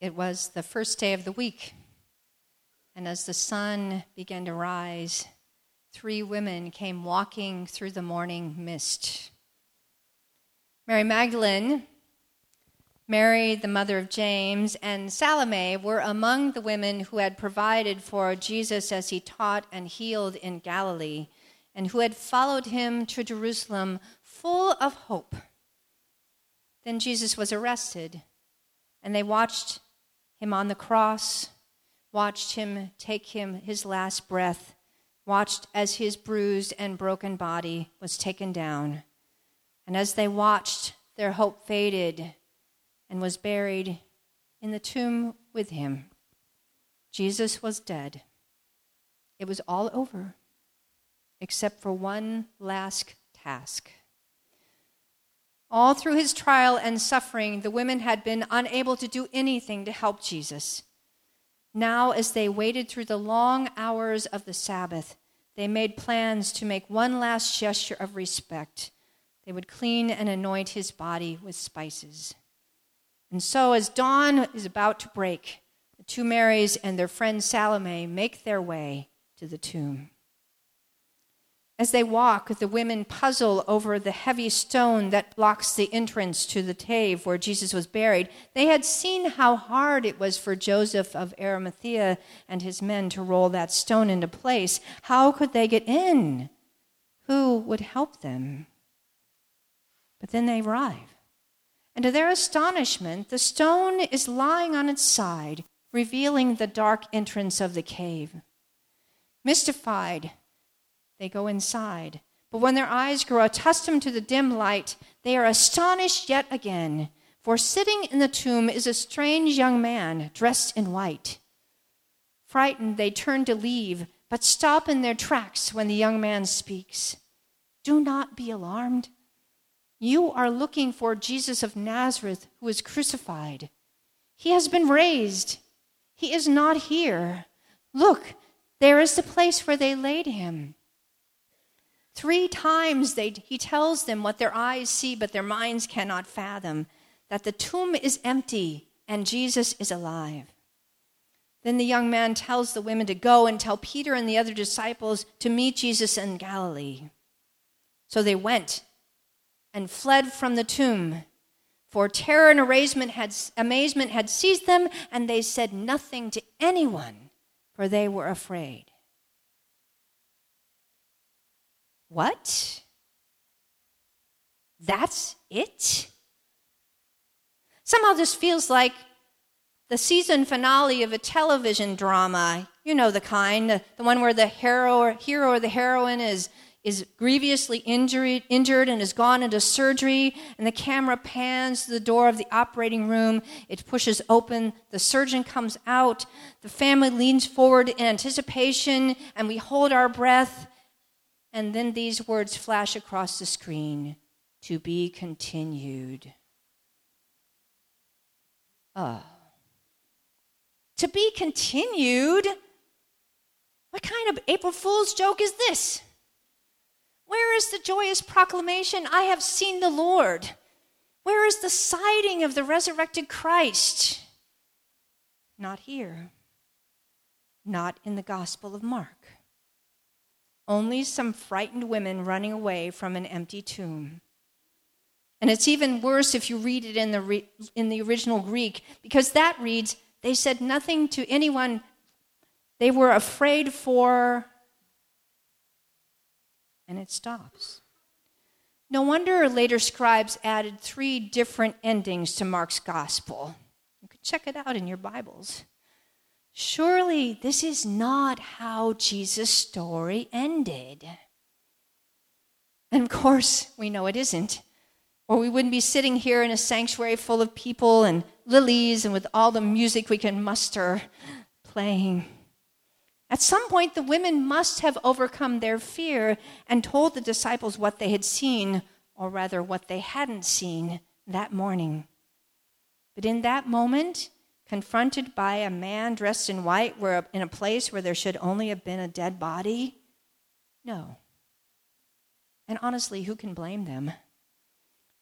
It was the first day of the week, and as the sun began to rise, three women came walking through the morning mist. Mary Magdalene, Mary, the mother of James, and Salome were among the women who had provided for Jesus as he taught and healed in Galilee, and who had followed him to Jerusalem full of hope. Then Jesus was arrested, and they watched him on the cross, watched him take him his last breath, watched as his bruised and broken body was taken down. And as they watched, their hope faded and was buried in the tomb with him. Jesus was dead. It was all over, except for one last task. All through his trial and suffering, the women had been unable to do anything to help Jesus. Now, as they waited through the long hours of the Sabbath, they made plans to make one last gesture of respect. They would clean and anoint his body with spices. And so, as dawn is about to break, the two Marys and their friend Salome make their way to the tomb. As they walk, the women puzzle over the heavy stone that blocks the entrance to the cave where Jesus was buried. They had seen how hard it was for Joseph of Arimathea and his men to roll that stone into place. How could they get in? Who would help them? But then they arrive. And to their astonishment, the stone is lying on its side, revealing the dark entrance of the cave. Mystified, they go inside. But when their eyes grow accustomed to the dim light, they are astonished yet again. For sitting in the tomb is a strange young man dressed in white. Frightened, they turn to leave, but stop in their tracks when the young man speaks. Do not be alarmed. You are looking for Jesus of Nazareth who was crucified. He has been raised. He is not here. Look, there is the place where they laid him. Three times they, he tells them what their eyes see, but their minds cannot fathom that the tomb is empty and Jesus is alive. Then the young man tells the women to go and tell Peter and the other disciples to meet Jesus in Galilee. So they went and fled from the tomb. For terror and had, amazement had seized them, and they said nothing to anyone, for they were afraid. What? That's it? Somehow this feels like the season finale of a television drama. You know the kind, the, the one where the hero or, hero or the heroine is, is grievously injured, injured and has gone into surgery, and the camera pans to the door of the operating room. It pushes open, the surgeon comes out, the family leans forward in anticipation, and we hold our breath and then these words flash across the screen to be continued. Oh. To be continued? What kind of April Fool's joke is this? Where is the joyous proclamation, I have seen the Lord? Where is the sighting of the resurrected Christ? Not here. Not in the Gospel of Mark only some frightened women running away from an empty tomb. And it's even worse if you read it in the, re- in the original Greek, because that reads, they said nothing to anyone. They were afraid for. And it stops. No wonder later scribes added three different endings to Mark's gospel. You could check it out in your Bibles. Surely this is not how Jesus' story ended. And of course, we know it isn't. Or we wouldn't be sitting here in a sanctuary full of people and lilies and with all the music we can muster playing. At some point, the women must have overcome their fear and told the disciples what they had seen, or rather, what they hadn't seen that morning. But in that moment, confronted by a man dressed in white where, in a place where there should only have been a dead body? No. And honestly, who can blame them?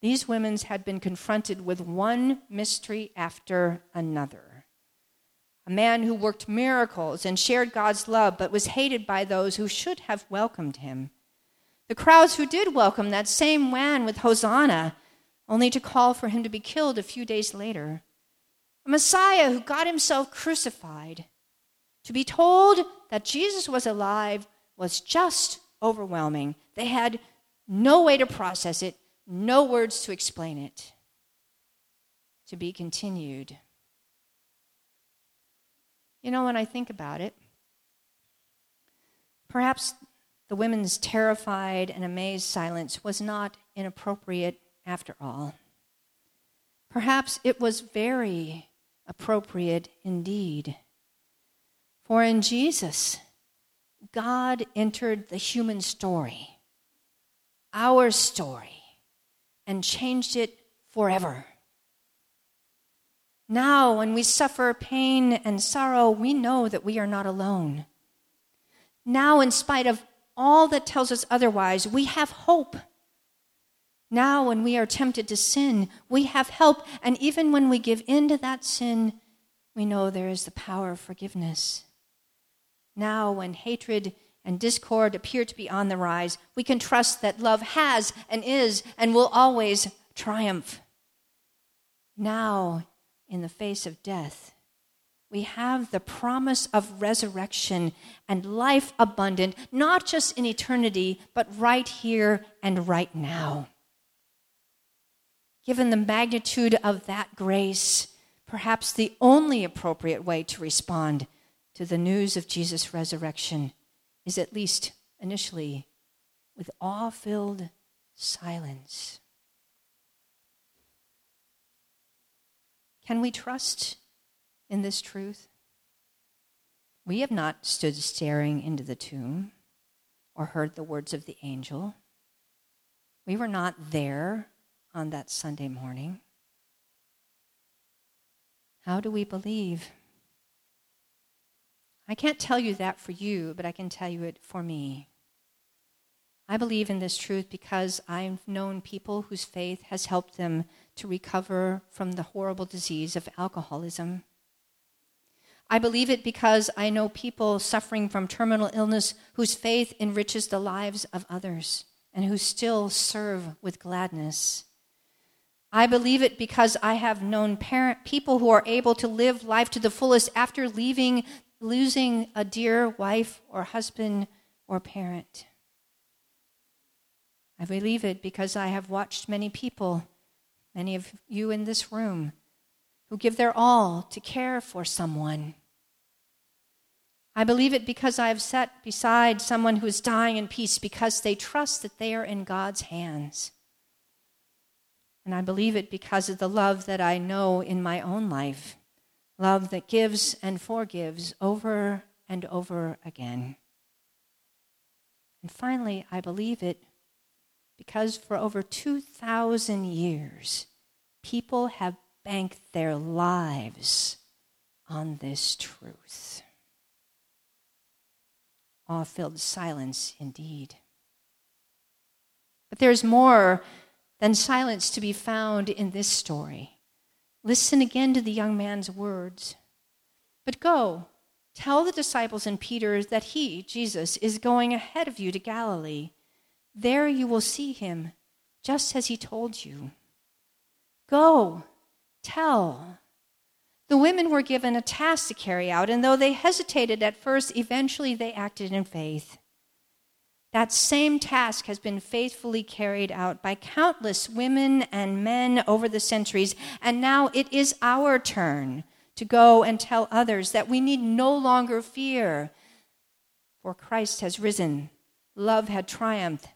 These women had been confronted with one mystery after another. a man who worked miracles and shared God's love, but was hated by those who should have welcomed him. The crowds who did welcome that same man with Hosanna, only to call for him to be killed a few days later. A Messiah who got himself crucified. To be told that Jesus was alive was just overwhelming. They had no way to process it, no words to explain it. To be continued. You know, when I think about it, perhaps the women's terrified and amazed silence was not inappropriate after all. Perhaps it was very appropriate indeed. For in Jesus, God entered the human story, our story, and changed it forever. Now, when we suffer pain and sorrow, we know that we are not alone. Now, in spite of all that tells us otherwise, we have hope. Now, when we are tempted to sin, we have help. And even when we give in to that sin, we know there is the power of forgiveness. Now, when hatred and discord appear to be on the rise, we can trust that love has and is and will always triumph. Now, in the face of death, we have the promise of resurrection and life abundant, not just in eternity, but right here and right now. Given the magnitude of that grace, perhaps the only appropriate way to respond to the news of Jesus' resurrection is at least initially with awe filled silence. Can we trust in this truth? We have not stood staring into the tomb or heard the words of the angel. We were not there on that Sunday morning. How do we believe? I can't tell you that for you, but I can tell you it for me. I believe in this truth because I've known people whose faith has helped them to recover from the horrible disease of alcoholism. I believe it because I know people suffering from terminal illness whose faith enriches the lives of others and who still serve with gladness. I believe it because I have known parent, people who are able to live life to the fullest after leaving, losing a dear wife or husband or parent. I believe it because I have watched many people, many of you in this room, who give their all to care for someone. I believe it because I have sat beside someone who is dying in peace because they trust that they are in God's hands. And I believe it because of the love that I know in my own life love that gives and forgives over and over again. And finally, I believe it because for over 2,000 years, people have banked their lives on this truth. Awe filled silence indeed. But there's more than silence to be found in this story. Listen again to the young man's words. But go, tell the disciples and Peter that he, Jesus, is going ahead of you to Galilee there you will see him, just as he told you. Go, tell. The women were given a task to carry out, and though they hesitated at first, eventually they acted in faith. That same task has been faithfully carried out by countless women and men over the centuries, and now it is our turn to go and tell others that we need no longer fear, for Christ has risen, love had triumphed,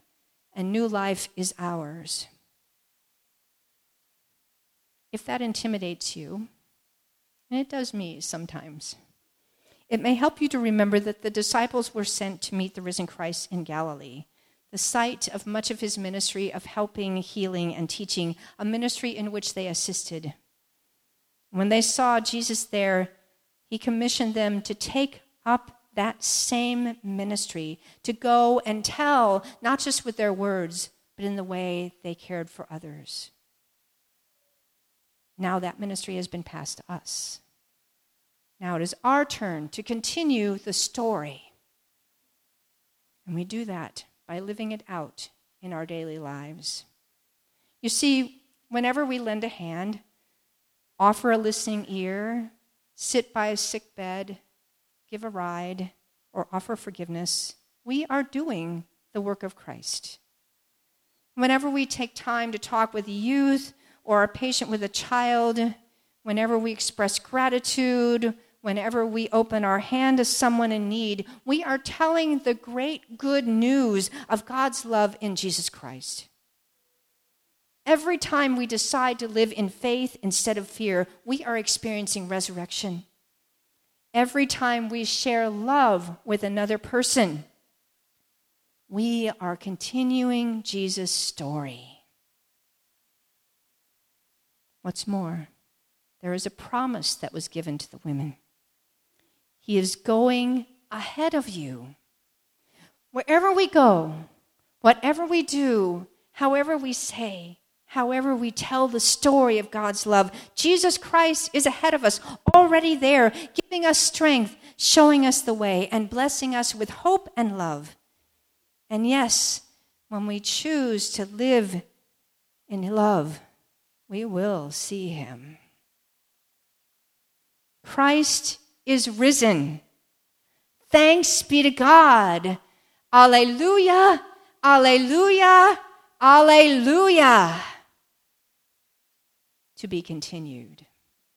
and new life is ours. If that intimidates you, and it does me sometimes, it may help you to remember that the disciples were sent to meet the risen Christ in Galilee, the site of much of his ministry of helping, healing, and teaching, a ministry in which they assisted. When they saw Jesus there, he commissioned them to take up that same ministry to go and tell, not just with their words, but in the way they cared for others. Now that ministry has been passed to us. Now it is our turn to continue the story. And we do that by living it out in our daily lives. You see, whenever we lend a hand, offer a listening ear, sit by a sick bed, give a ride, or offer forgiveness, we are doing the work of Christ. Whenever we take time to talk with a youth or are patient with a child, whenever we express gratitude, whenever we open our hand to someone in need, we are telling the great good news of God's love in Jesus Christ. Every time we decide to live in faith instead of fear, we are experiencing resurrection. Every time we share love with another person, we are continuing Jesus' story. What's more, there is a promise that was given to the women. He is going ahead of you. Wherever we go, whatever we do, however we say, however we tell the story of God's love, Jesus Christ is ahead of us, already there, giving us strength, showing us the way, and blessing us with hope and love. And yes, when we choose to live in love, we will see him. Christ is risen. Thanks be to God. Alleluia, alleluia, alleluia. To be continued.